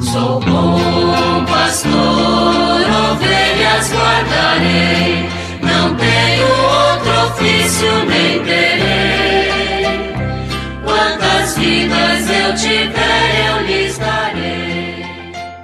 Sou bom pastor, ovelhas guardarei, não tenho outro ofício nem terei. Quantas vidas eu tiver, eu lhes darei.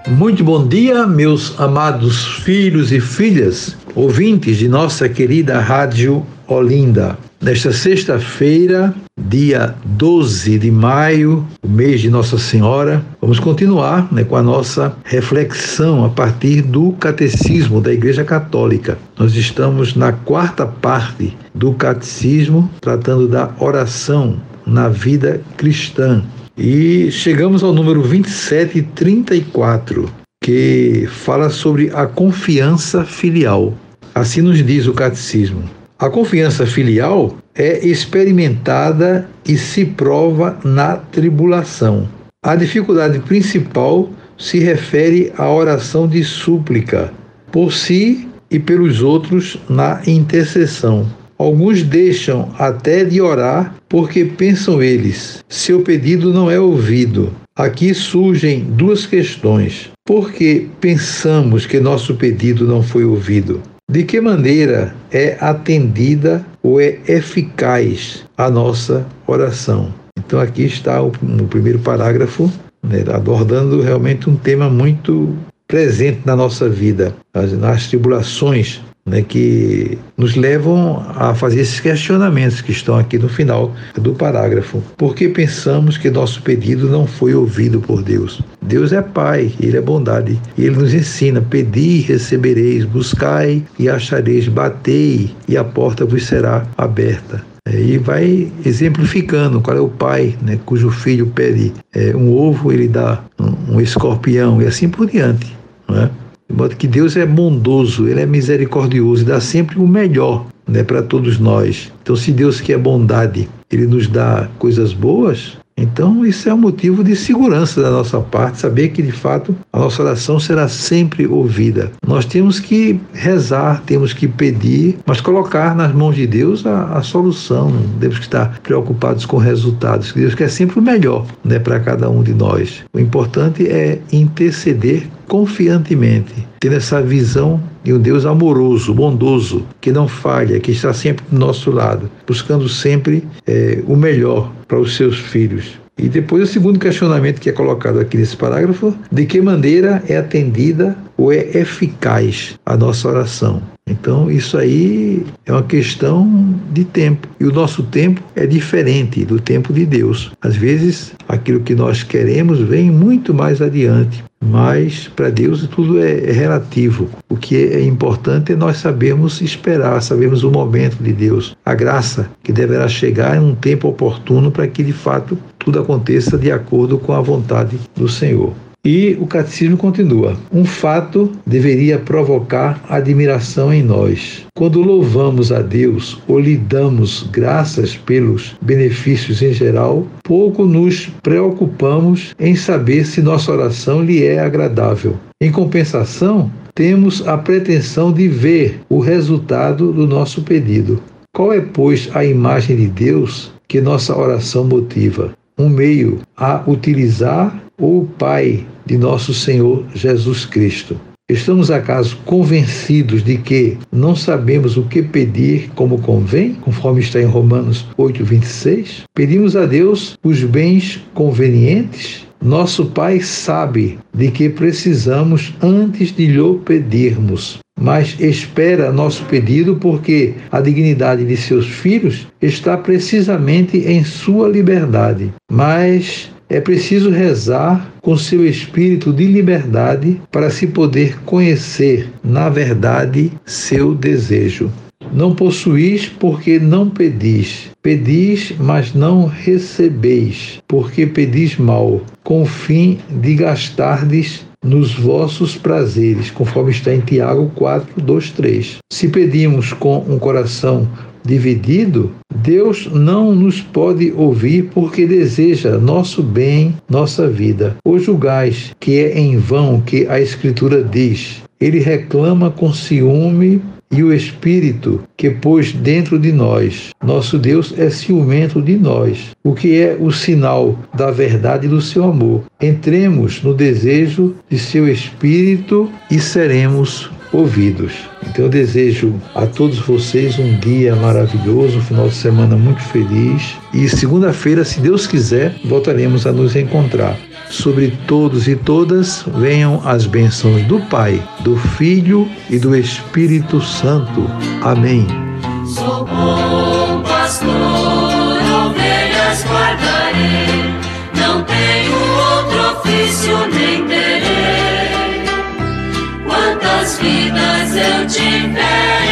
Muito bom dia, meus amados filhos e filhas, ouvintes de nossa querida Rádio Olinda. Nesta sexta-feira, dia 12 de maio, o mês de Nossa Senhora, vamos continuar né, com a nossa reflexão a partir do Catecismo da Igreja Católica. Nós estamos na quarta parte do Catecismo, tratando da oração na vida cristã. E chegamos ao número 2734, que fala sobre a confiança filial. Assim nos diz o Catecismo. A confiança filial é experimentada e se prova na tribulação. A dificuldade principal se refere à oração de súplica, por si e pelos outros na intercessão. Alguns deixam até de orar porque pensam eles, seu pedido não é ouvido. Aqui surgem duas questões. Por que pensamos que nosso pedido não foi ouvido? De que maneira é atendida ou é eficaz a nossa oração? Então, aqui está o, no primeiro parágrafo, né, abordando realmente um tema muito presente na nossa vida, as, nas tribulações né, que nos levam a fazer esses questionamentos que estão aqui no final do parágrafo. Por que pensamos que nosso pedido não foi ouvido por Deus? Deus é Pai, Ele é bondade, e Ele nos ensina: pedi e recebereis, buscai e achareis, batei e a porta vos será aberta. É, e vai exemplificando qual é o pai, né, cujo filho pede é, um ovo, ele dá um, um escorpião e assim por diante. Não é? De modo que Deus é bondoso, Ele é misericordioso e dá sempre o melhor né, para todos nós. Então, se Deus quer bondade, Ele nos dá coisas boas, então isso é um motivo de segurança da nossa parte, saber que de fato a nossa oração será sempre ouvida. Nós temos que rezar, temos que pedir, mas colocar nas mãos de Deus a, a solução. Não temos que estar preocupados com resultados. Deus quer sempre o melhor né, para cada um de nós. O importante é interceder confiantemente, tendo essa visão de um Deus amoroso, bondoso, que não falha, que está sempre do nosso lado, buscando sempre é, o melhor para os seus filhos. E depois o segundo questionamento que é colocado aqui nesse parágrafo, de que maneira é atendida ou é eficaz a nossa oração? Então, isso aí é uma questão de tempo. E o nosso tempo é diferente do tempo de Deus. Às vezes, aquilo que nós queremos vem muito mais adiante. Mas para Deus tudo é, é relativo. O que é importante é nós sabermos esperar, sabermos o momento de Deus, a graça que deverá chegar em um tempo oportuno para que de fato tudo aconteça de acordo com a vontade do Senhor. E o catecismo continua: um fato deveria provocar admiração em nós. Quando louvamos a Deus ou lhe damos graças pelos benefícios em geral, pouco nos preocupamos em saber se nossa oração lhe é agradável. Em compensação, temos a pretensão de ver o resultado do nosso pedido. Qual é, pois, a imagem de Deus que nossa oração motiva? Um meio a utilizar o Pai de nosso Senhor Jesus Cristo. Estamos acaso convencidos de que não sabemos o que pedir como convém, conforme está em Romanos 8:26? Pedimos a Deus os bens convenientes? Nosso Pai sabe de que precisamos antes de lhe pedirmos, mas espera nosso pedido porque a dignidade de seus filhos está precisamente em sua liberdade. Mas é preciso rezar com seu espírito de liberdade para se poder conhecer, na verdade, seu desejo. Não possuís porque não pedis. Pedis, mas não recebeis, porque pedis mal, com o fim de gastardes nos vossos prazeres, conforme está em Tiago 4, 2, 3. Se pedimos com um coração dividido, Deus não nos pode ouvir porque deseja nosso bem, nossa vida. Ou julgais que é em vão que a Escritura diz: Ele reclama com ciúme e o Espírito que pôs dentro de nós. Nosso Deus é ciumento de nós, o que é o sinal da verdade do seu amor. Entremos no desejo de seu Espírito e seremos ouvidos. Então eu desejo a todos vocês um dia maravilhoso, um final de semana muito feliz e segunda-feira, se Deus quiser, voltaremos a nos encontrar. Sobre todos e todas venham as bênçãos do Pai, do Filho e do Espírito Santo. Amém. Sou bom pastor, ovelhas guardarei, não tenho outro ofício nem terei. Eu tiver,